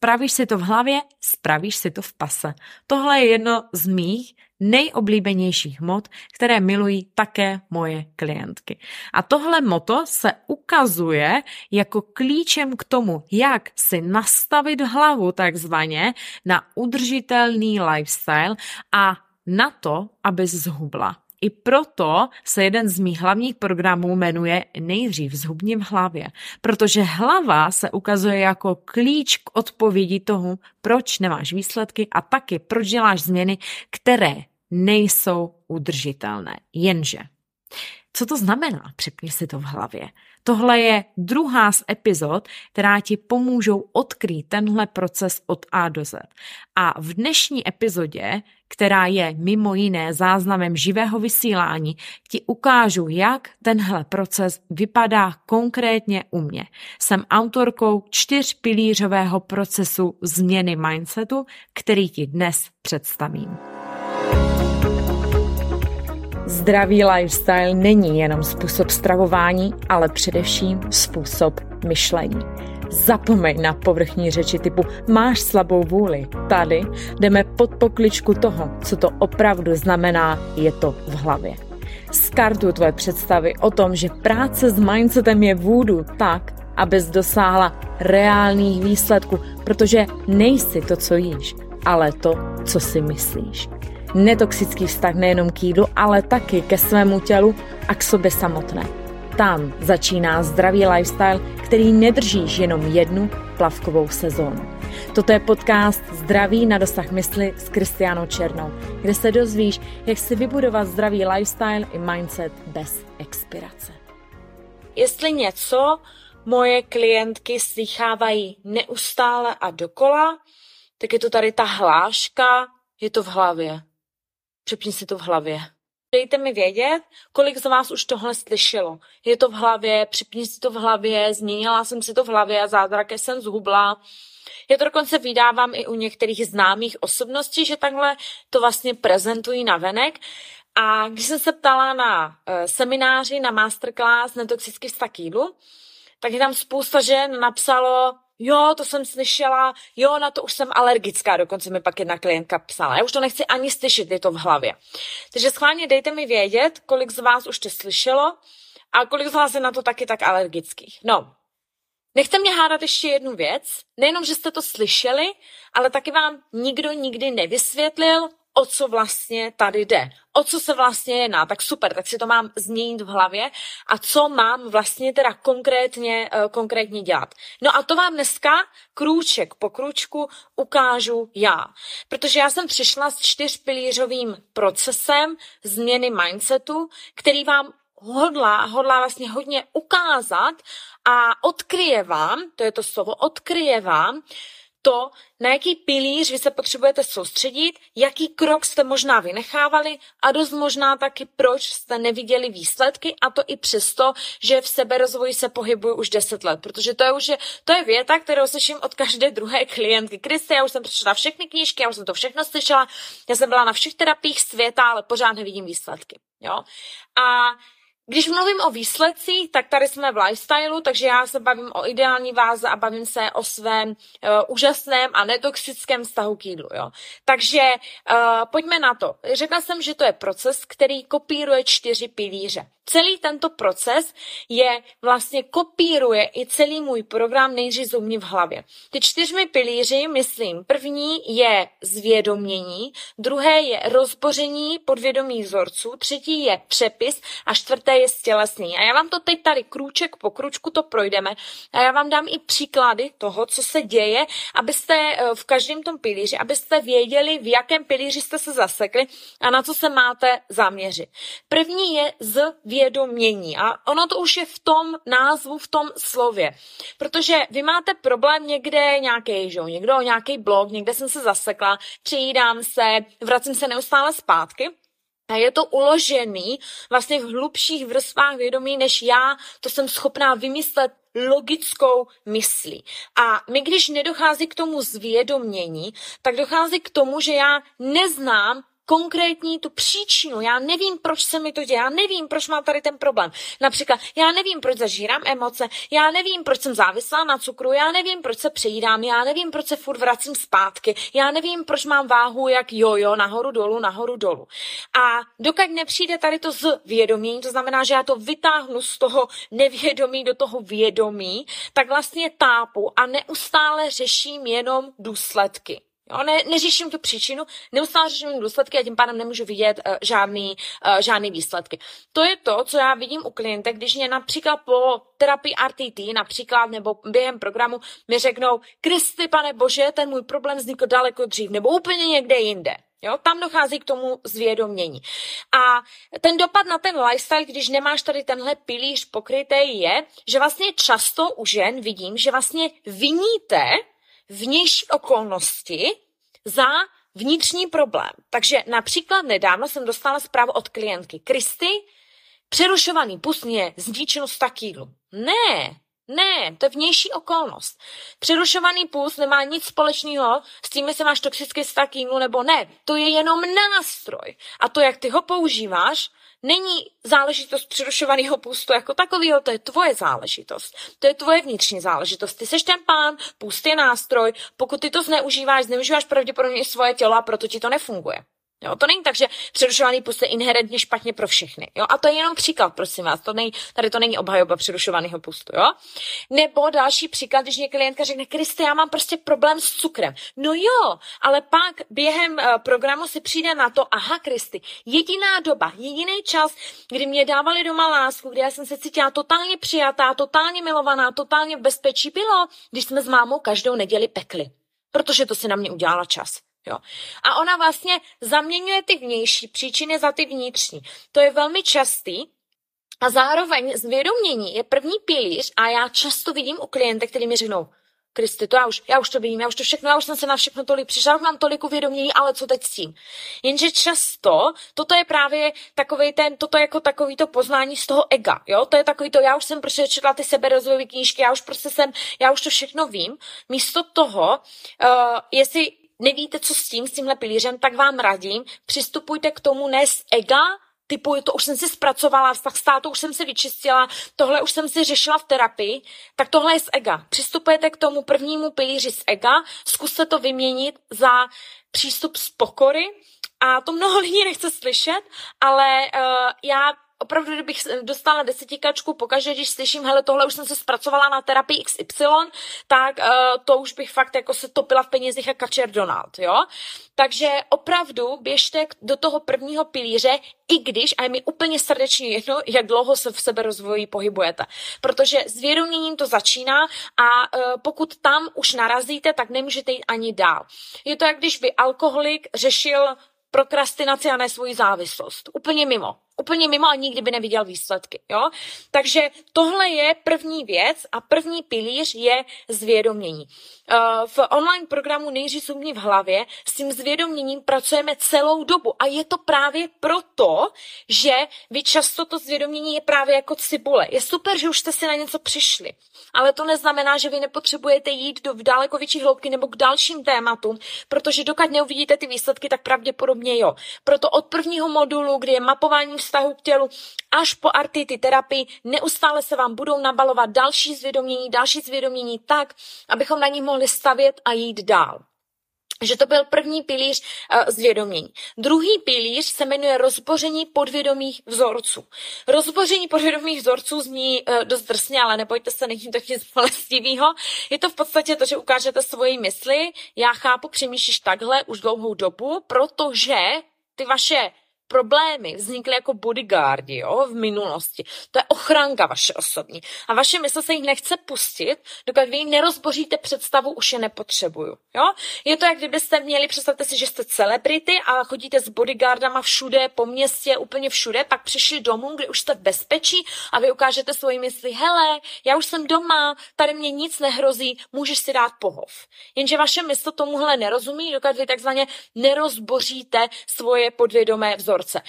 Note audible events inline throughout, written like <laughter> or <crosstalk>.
spravíš si to v hlavě, spravíš si to v pase. Tohle je jedno z mých nejoblíbenějších mod, které milují také moje klientky. A tohle moto se ukazuje jako klíčem k tomu, jak si nastavit hlavu takzvaně na udržitelný lifestyle a na to, aby zhubla. I proto se jeden z mých hlavních programů jmenuje Nejdřív zhubni v hlavě, protože hlava se ukazuje jako klíč k odpovědi tomu, proč nemáš výsledky a taky proč děláš změny, které nejsou udržitelné. Jenže, co to znamená? Přepni si to v hlavě. Tohle je druhá z epizod, která ti pomůžou odkrýt tenhle proces od A do Z. A v dnešní epizodě, která je mimo jiné záznamem živého vysílání, ti ukážu, jak tenhle proces vypadá konkrétně u mě. Jsem autorkou čtyřpilířového procesu změny mindsetu, který ti dnes představím. Zdravý lifestyle není jenom způsob stravování, ale především způsob myšlení. Zapomeň na povrchní řeči typu máš slabou vůli. Tady jdeme pod pokličku toho, co to opravdu znamená, je to v hlavě. Skartuj tvoje představy o tom, že práce s mindsetem je vůdu tak, abys dosáhla reálných výsledků, protože nejsi to, co jíš, ale to, co si myslíš netoxický vztah nejenom k jídlu, ale taky ke svému tělu a k sobě samotné. Tam začíná zdravý lifestyle, který nedržíš jenom jednu plavkovou sezónu. Toto je podcast Zdraví na dosah mysli s Kristianou Černou, kde se dozvíš, jak si vybudovat zdravý lifestyle i mindset bez expirace. Jestli něco moje klientky slychávají neustále a dokola, tak je to tady ta hláška, je to v hlavě. Přepni si to v hlavě. Dejte mi vědět, kolik z vás už tohle slyšelo. Je to v hlavě, připni si to v hlavě, změnila jsem si to v hlavě a zázraké jsem zhubla. Já to dokonce vydávám i u některých známých osobností, že takhle to vlastně prezentují na venek. A když jsem se ptala na uh, semináři, na masterclass netoxický vztah tak je tam spousta žen napsalo, jo, to jsem slyšela, jo, na to už jsem alergická, dokonce mi pak jedna klientka psala. Já už to nechci ani slyšet, je to v hlavě. Takže schválně dejte mi vědět, kolik z vás už to slyšelo a kolik z vás je na to taky tak alergických. No, Nechte mě hádat ještě jednu věc. Nejenom, že jste to slyšeli, ale taky vám nikdo nikdy nevysvětlil, o co vlastně tady jde, o co se vlastně jedná, tak super, tak si to mám změnit v hlavě. A co mám vlastně teda konkrétně, uh, konkrétně dělat. No a to vám dneska krůček po krůčku ukážu já, protože já jsem přišla s čtyřpilířovým procesem změny mindsetu, který vám hodlá, hodlá vlastně hodně ukázat a odkryje vám, to je to slovo, odkryje vám, to, na jaký pilíř vy se potřebujete soustředit, jaký krok jste možná vynechávali a dost možná taky, proč jste neviděli výsledky a to i přesto, že v seberozvoji se pohybuju už 10 let, protože to je už to je věta, kterou slyším od každé druhé klientky. Kriste, já už jsem přečetla všechny knížky, já už jsem to všechno slyšela, já jsem byla na všech terapiích světa, ale pořád nevidím výsledky. Jo? A když mluvím o výsledcích, tak tady jsme v lifestylu, takže já se bavím o ideální váze a bavím se o svém uh, úžasném a netoxickém vztahu k jídlu. Jo. Takže uh, pojďme na to. Řekla jsem, že to je proces, který kopíruje čtyři pilíře celý tento proces je vlastně kopíruje i celý můj program nejřizovně v hlavě. Ty čtyřmi pilíři, myslím, první je zvědomění, druhé je rozboření podvědomých vzorců, třetí je přepis a čtvrté je stělesnění. A já vám to teď tady krůček po krůčku to projdeme a já vám dám i příklady toho, co se děje, abyste eh, v každém tom pilíři, abyste věděli, v jakém pilíři jste se zasekli a na co se máte zaměřit. První je zvědomění uvědomění. A ono to už je v tom názvu, v tom slově. Protože vy máte problém někde nějaký, že někdo, nějaký blog, někde jsem se zasekla, přijídám se, vracím se neustále zpátky. A je to uložený vlastně v hlubších vrstvách vědomí, než já to jsem schopná vymyslet logickou myslí. A my, když nedochází k tomu zvědomění, tak dochází k tomu, že já neznám konkrétní tu příčinu. Já nevím, proč se mi to děje, já nevím, proč mám tady ten problém. Například, já nevím, proč zažírám emoce, já nevím, proč jsem závislá na cukru, já nevím, proč se přejídám, já nevím, proč se furt vracím zpátky, já nevím, proč mám váhu jak jojo, nahoru dolů, nahoru dolů. A dokud nepřijde tady to z vědomí, to znamená, že já to vytáhnu z toho nevědomí do toho vědomí, tak vlastně tápu a neustále řeším jenom důsledky. Jo, ne, neřeším tu příčinu, neustále řeším důsledky a tím pádem nemůžu vidět uh, žádný, uh, žádný výsledky. To je to, co já vidím u klientek, když mě například po terapii RTT například nebo během programu mi řeknou, Kristy, pane bože, ten můj problém vznikl daleko dřív nebo úplně někde jinde. Jo, tam dochází k tomu zvědomění. A ten dopad na ten lifestyle, když nemáš tady tenhle pilíř pokrytý, je, že vlastně často u žen vidím, že vlastně viníte vnější okolnosti za vnitřní problém. Takže například nedávno jsem dostala zprávu od klientky. Kristy, přerušovaný mě zničil 100 kg. Ne, ne, to je vnější okolnost. Přerušovaný puls nemá nic společného s tím, jestli máš toxický 100 kg nebo ne. To je jenom nástroj. A to, jak ty ho používáš, není záležitost přerušovaného pustu jako takového, to je tvoje záležitost. To je tvoje vnitřní záležitost. Ty seš ten pán, pust je nástroj, pokud ty to zneužíváš, zneužíváš pravděpodobně i svoje tělo a proto ti to nefunguje. Jo, to není tak, že přerušovaný pust je inherentně špatně pro všechny. Jo? A to je jenom příklad, prosím vás. To nej, tady to není obhajoba přerušovaného pustu. Jo? Nebo další příklad, když mě klientka řekne, Kriste, já mám prostě problém s cukrem. No jo, ale pak během uh, programu si přijde na to, aha, Kristy, jediná doba, jediný čas, kdy mě dávali doma lásku, kdy já jsem se cítila totálně přijatá, totálně milovaná, totálně v bezpečí, bylo, když jsme s mámou každou neděli pekli. Protože to si na mě udělala čas. Jo. A ona vlastně zaměňuje ty vnější příčiny za ty vnitřní. To je velmi častý, a zároveň zvědomění je první pilíř a já často vidím u klientek, kteří mi řeknou, Kristi, to já už, já už to vím, já už to všechno, já už jsem se na všechno tolik přišel, mám tolik uvědomění, ale co teď s tím? Jenže často toto je právě takový ten, toto jako takový to poznání z toho ega, jo? To je takový to, já už jsem prostě četla ty seberozvojové knížky, já už prostě jsem, já už to všechno vím. Místo toho, uh, jestli nevíte, co s tím, s tímhle pilířem, tak vám radím, přistupujte k tomu ne z ega, typu, to už jsem si zpracovala, vztah státu už jsem si vyčistila, tohle už jsem si řešila v terapii, tak tohle je z ega. Přistupujete k tomu prvnímu pilíři z ega, zkuste to vyměnit za přístup z pokory, a to mnoho lidí nechce slyšet, ale uh, já opravdu, kdybych dostala desetikačku pokaždé, když slyším, hele, tohle už jsem se zpracovala na terapii XY, tak uh, to už bych fakt jako se topila v penězích a kačer Donald, jo? Takže opravdu běžte do toho prvního pilíře, i když, a je mi úplně srdečně jedno, jak dlouho se v seberozvoji pohybujete. Protože s vědoměním to začíná a uh, pokud tam už narazíte, tak nemůžete jít ani dál. Je to, jak když by alkoholik řešil prokrastinaci a ne svoji závislost. Úplně mimo úplně mimo a nikdy by neviděl výsledky. Jo? Takže tohle je první věc a první pilíř je zvědomění. Eh, v online programu Nejří v hlavě s tím zvědoměním pracujeme celou dobu a je to právě proto, že vy často to zvědomění je právě jako cibule. Je super, že už jste si na něco přišli, ale to neznamená, že vy nepotřebujete jít do daleko větší hloubky nebo k dalším tématům, protože dokud neuvidíte ty výsledky, tak pravděpodobně jo. Proto od prvního modulu, kdy je mapování vztahu k tělu, až po artity terapii, neustále se vám budou nabalovat další zvědomění, další zvědomění tak, abychom na nich mohli stavět a jít dál že to byl první pilíř uh, zvědomění. Druhý pilíř se jmenuje rozboření podvědomých vzorců. Rozboření podvědomých vzorců zní uh, dost drsně, ale nebojte se, není to nic bolestivého. Je to v podstatě to, že ukážete svoji mysli. Já chápu, přemýšlíš takhle už dlouhou dobu, protože ty vaše problémy vznikly jako bodyguardi jo, v minulosti. To je ochranka vaše osobní. A vaše mysl se jich nechce pustit, dokud vy nerozboříte představu, už je nepotřebuju. Jo? Je to, jak kdybyste měli, představte si, že jste celebrity a chodíte s bodyguardama všude, po městě, úplně všude, pak přišli domů, kde už jste v bezpečí a vy ukážete svoji mysli, hele, já už jsem doma, tady mě nic nehrozí, můžeš si dát pohov. Jenže vaše mysl tomuhle nerozumí, dokud vy takzvaně nerozboříte svoje podvědomé vzor vzorce.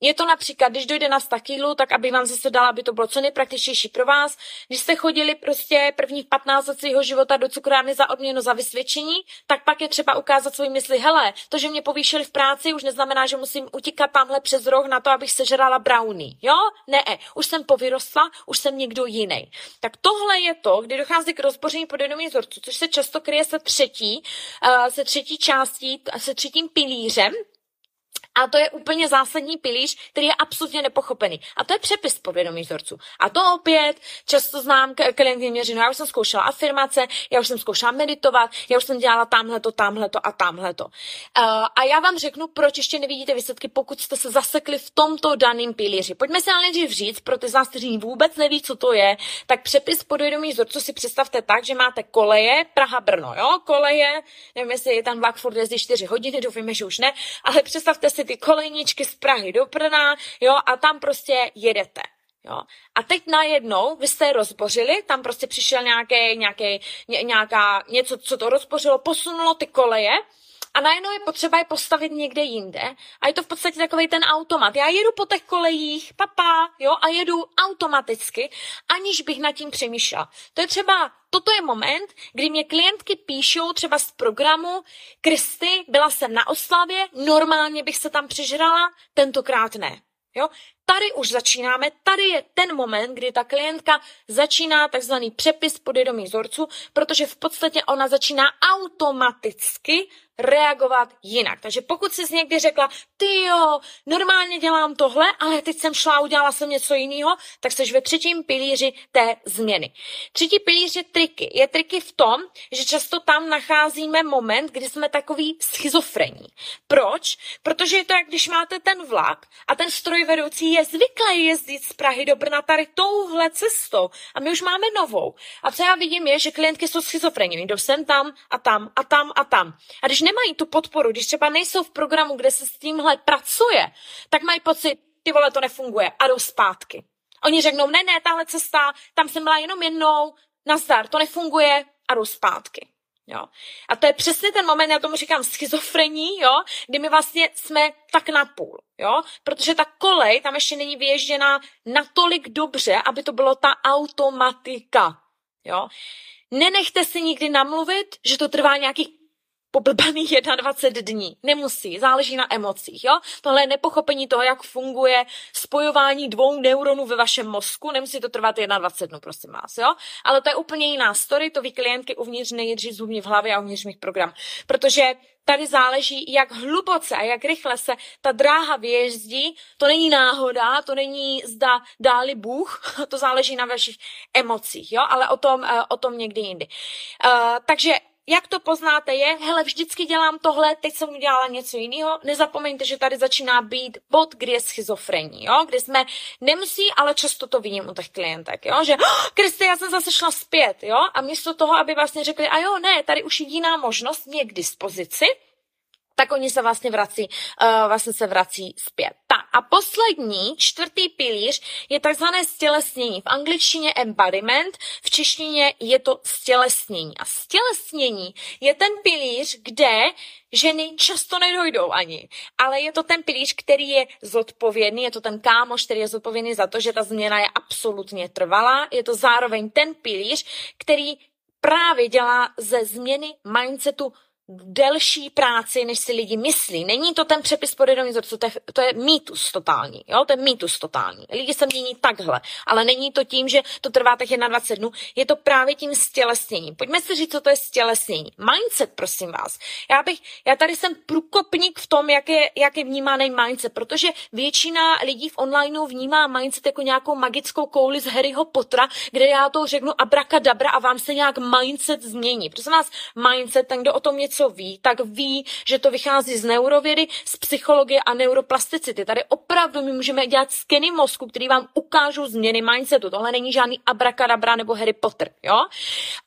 Je to například, když dojde na stakýlu, tak aby vám zase dala, aby to bylo co nejpraktičtější pro vás. Když jste chodili prostě prvních 15 let svého života do cukrárny za odměnu za vysvědčení, tak pak je třeba ukázat svoji mysli, hele, to, že mě povýšili v práci, už neznamená, že musím utíkat tamhle přes roh na to, abych sežrala brownie. Jo? Ne, už jsem povyrostla, už jsem někdo jiný. Tak tohle je to, kdy dochází k rozboření podvědomí vzorců, což se často kryje se třetí, uh, se třetí částí, se třetím pilířem, a to je úplně zásadní pilíř, který je absolutně nepochopený. A to je přepis podvědomí vzorců. A to opět často znám klienty no já už jsem zkoušela afirmace, já už jsem zkoušela meditovat, já už jsem dělala tamhleto, tamhleto a tamhleto. Uh, a já vám řeknu, proč ještě nevidíte výsledky, pokud jste se zasekli v tomto daném pilíři. Pojďme se ale nejdřív říct, pro ty z vás, kteří vůbec neví, co to je, tak přepis podvědomí vzorců si představte tak, že máte koleje Praha-Brno, jo? Koleje, nevím, jestli je tam vlak furt jezdí 4 hodiny, doufíme, že už ne, ale představte si ty kolejničky z Prahy do Brna, jo, a tam prostě jedete. Jo. A teď najednou vy jste rozbořili, tam prostě přišel nějaký, nějaký, ně, nějaká, něco, co to rozbořilo, posunulo ty koleje a najednou je potřeba je postavit někde jinde a je to v podstatě takový ten automat. Já jedu po těch kolejích, papa, jo, a jedu automaticky, aniž bych nad tím přemýšlela. To je třeba, toto je moment, kdy mě klientky píšou třeba z programu, Kristy, byla jsem na oslavě, normálně bych se tam přežrala, tentokrát ne. Jo? Tady už začínáme, tady je ten moment, kdy ta klientka začíná takzvaný přepis podvědomí vzorců, protože v podstatě ona začíná automaticky reagovat jinak. Takže pokud jsi někdy řekla, ty jo, normálně dělám tohle, ale teď jsem šla a udělala jsem něco jiného, tak jsi ve třetím pilíři té změny. Třetí pilíř je triky. Je triky v tom, že často tam nacházíme moment, kdy jsme takový schizofrení. Proč? Protože je to, jak když máte ten vlak a ten strojvedoucí je zvyklý jezdit z Prahy do Brna tady touhle cestou a my už máme novou. A co já vidím je, že klientky jsou schizofrení. Jdou sem tam a tam a tam a tam. A když nemají tu podporu, když třeba nejsou v programu, kde se s tímhle pracuje, tak mají pocit, ty vole, to nefunguje a jdou zpátky. Oni řeknou, ne, ne, tahle cesta, tam jsem byla jenom jednou, nazdar, to nefunguje a jdou zpátky. Jo. A to je přesně ten moment, já tomu říkám schizofrení, jo, kdy my vlastně jsme tak na půl, jo, protože ta kolej tam ještě není vyježděná natolik dobře, aby to bylo ta automatika, jo. Nenechte si nikdy namluvit, že to trvá nějakých poblbaných 21 dní. Nemusí, záleží na emocích. Jo? Tohle je nepochopení toho, jak funguje spojování dvou neuronů ve vašem mozku. Nemusí to trvat 21 dnů, prosím vás. Jo? Ale to je úplně jiná story, to vy klientky uvnitř nejdřív zubní v hlavě a uvnitř mých program. Protože tady záleží, jak hluboce a jak rychle se ta dráha vyjezdí. To není náhoda, to není zda dáli Bůh, <laughs> to záleží na vašich emocích, jo? ale o tom, eh, o tom někdy jindy. Uh, takže jak to poznáte je, hele, vždycky dělám tohle, teď jsem udělala něco jiného. Nezapomeňte, že tady začíná být bod, kdy je schizofrení, jo, kdy jsme nemusí, ale často to vidím u těch klientek, jo, že oh, Kristi, já jsem zase šla zpět, jo, a místo toho, aby vlastně řekli, a jo, ne, tady už je jiná možnost, mě k dispozici, tak oni se vlastně vrací, uh, vlastně se vrací zpět. A poslední, čtvrtý pilíř je takzvané stělesnění. V angličtině embodiment, v češtině je to stělesnění. A stělesnění je ten pilíř, kde ženy často nedojdou ani. Ale je to ten pilíř, který je zodpovědný, je to ten kámoš, který je zodpovědný za to, že ta změna je absolutně trvalá. Je to zároveň ten pilíř, který právě dělá ze změny mindsetu delší práci, než si lidi myslí. Není to ten přepis podvědomí vzorců, to je, to je mýtus totální, jo? to je mýtus totální. Lidi se mění takhle, ale není to tím, že to trvá tak 21 dnů, je to právě tím stělesněním. Pojďme si říct, co to je stělesnění. Mindset, prosím vás. Já, bych, já tady jsem průkopník v tom, jak je, jak je vnímaný mindset, protože většina lidí v onlineu vnímá mindset jako nějakou magickou kouli z Harryho Pottera, kde já to řeknu abrakadabra a vám se nějak mindset změní. Prosím vás, mindset, ten, kdo o tom něco něco ví, tak ví, že to vychází z neurovědy, z psychologie a neuroplasticity. Tady opravdu my můžeme dělat skeny mozku, který vám ukážou změny mindsetu. Tohle není žádný abrakadabra nebo Harry Potter, jo?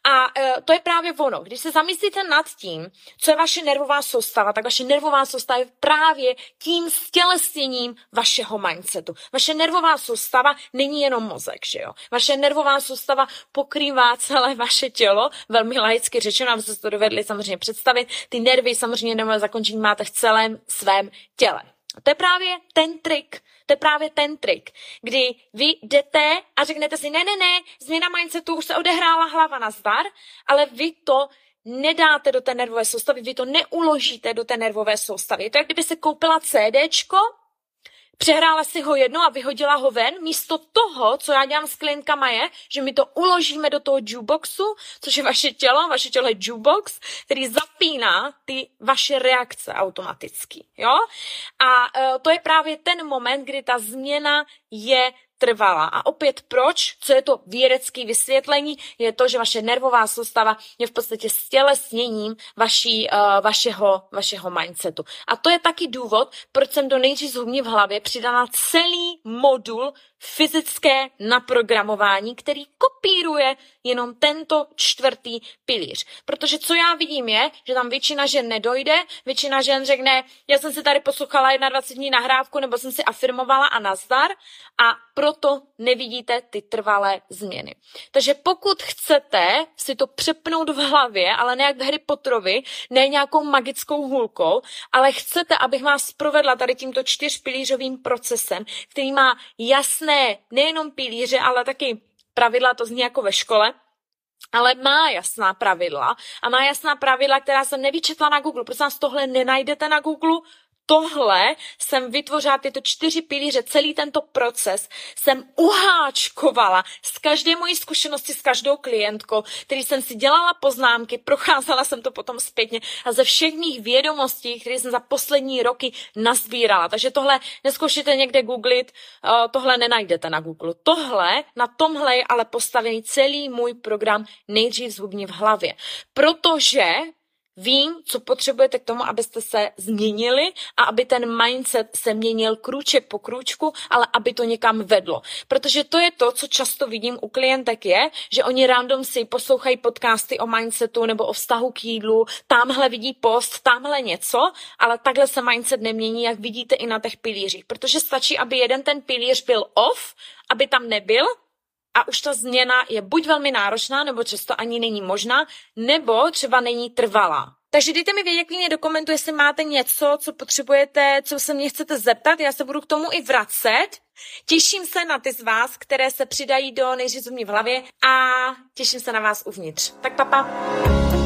A e, to je právě ono. Když se zamyslíte nad tím, co je vaše nervová soustava, tak vaše nervová soustava je právě tím stělesněním vašeho mindsetu. Vaše nervová soustava není jenom mozek, že jo? Vaše nervová soustava pokrývá celé vaše tělo, velmi laicky řečeno, abyste to dovedli samozřejmě představit, ty nervy samozřejmě nebo zakončení máte v celém svém těle. To je právě ten trik. To je právě ten trik, kdy vy jdete a řeknete si, ne, ne, ne, změna mindsetu už se odehrála hlava na zdar, ale vy to nedáte do té nervové soustavy, vy to neuložíte do té nervové soustavy. Je to, jak kdyby se koupila CDčko, Přehrála si ho jedno a vyhodila ho ven. Místo toho, co já dělám s klientkama je, že my to uložíme do toho jukeboxu, což je vaše tělo, vaše tělo je jukebox, který zapíná ty vaše reakce automaticky. Jo? A uh, to je právě ten moment, kdy ta změna je trvala. A opět proč? Co je to vědecké vysvětlení? Je to, že vaše nervová soustava je v podstatě stělesněním vaší, uh, vašeho, vašeho mindsetu. A to je taky důvod, proč jsem do nejdřív zhubní v hlavě přidala celý modul fyzické naprogramování, který kopíruje jenom tento čtvrtý pilíř. Protože co já vidím je, že tam většina žen nedojde, většina žen řekne, já jsem si tady poslouchala 21 dní nahrávku, nebo jsem si afirmovala a nazdar a proto nevidíte ty trvalé změny. Takže pokud chcete si to přepnout v hlavě, ale ne jak v Harry Potterovi, ne nějakou magickou hůlkou, ale chcete, abych vás provedla tady tímto čtyřpilířovým procesem, který má jasné nejenom pilíře, ale taky pravidla, to zní jako ve škole, ale má jasná pravidla a má jasná pravidla, která jsem nevyčetla na Google. Protože nás tohle nenajdete na Google, tohle jsem vytvořila tyto čtyři pilíře, celý tento proces jsem uháčkovala z každé mojí zkušenosti s každou klientkou, který jsem si dělala poznámky, procházela jsem to potom zpětně a ze všech mých vědomostí, které jsem za poslední roky nazbírala. Takže tohle neskoušíte někde googlit, eh, tohle nenajdete na Google. Tohle, na tomhle je ale postavený celý můj program nejdřív zhubni v hlavě. Protože Vím, co potřebujete k tomu, abyste se změnili a aby ten mindset se měnil krůček po krůčku, ale aby to někam vedlo. Protože to je to, co často vidím u klientek je, že oni random si poslouchají podcasty o mindsetu nebo o vztahu k jídlu, tamhle vidí post, tamhle něco, ale takhle se mindset nemění, jak vidíte i na těch pilířích. Protože stačí, aby jeden ten pilíř byl off, aby tam nebyl a už ta změna je buď velmi náročná, nebo často ani není možná, nebo třeba není trvalá. Takže dejte mi vědět klidně do komentu, jestli máte něco, co potřebujete, co se mě chcete zeptat, já se budu k tomu i vracet. Těším se na ty z vás, které se přidají do nejřízumní v hlavě a těším se na vás uvnitř. Tak papa. Pa.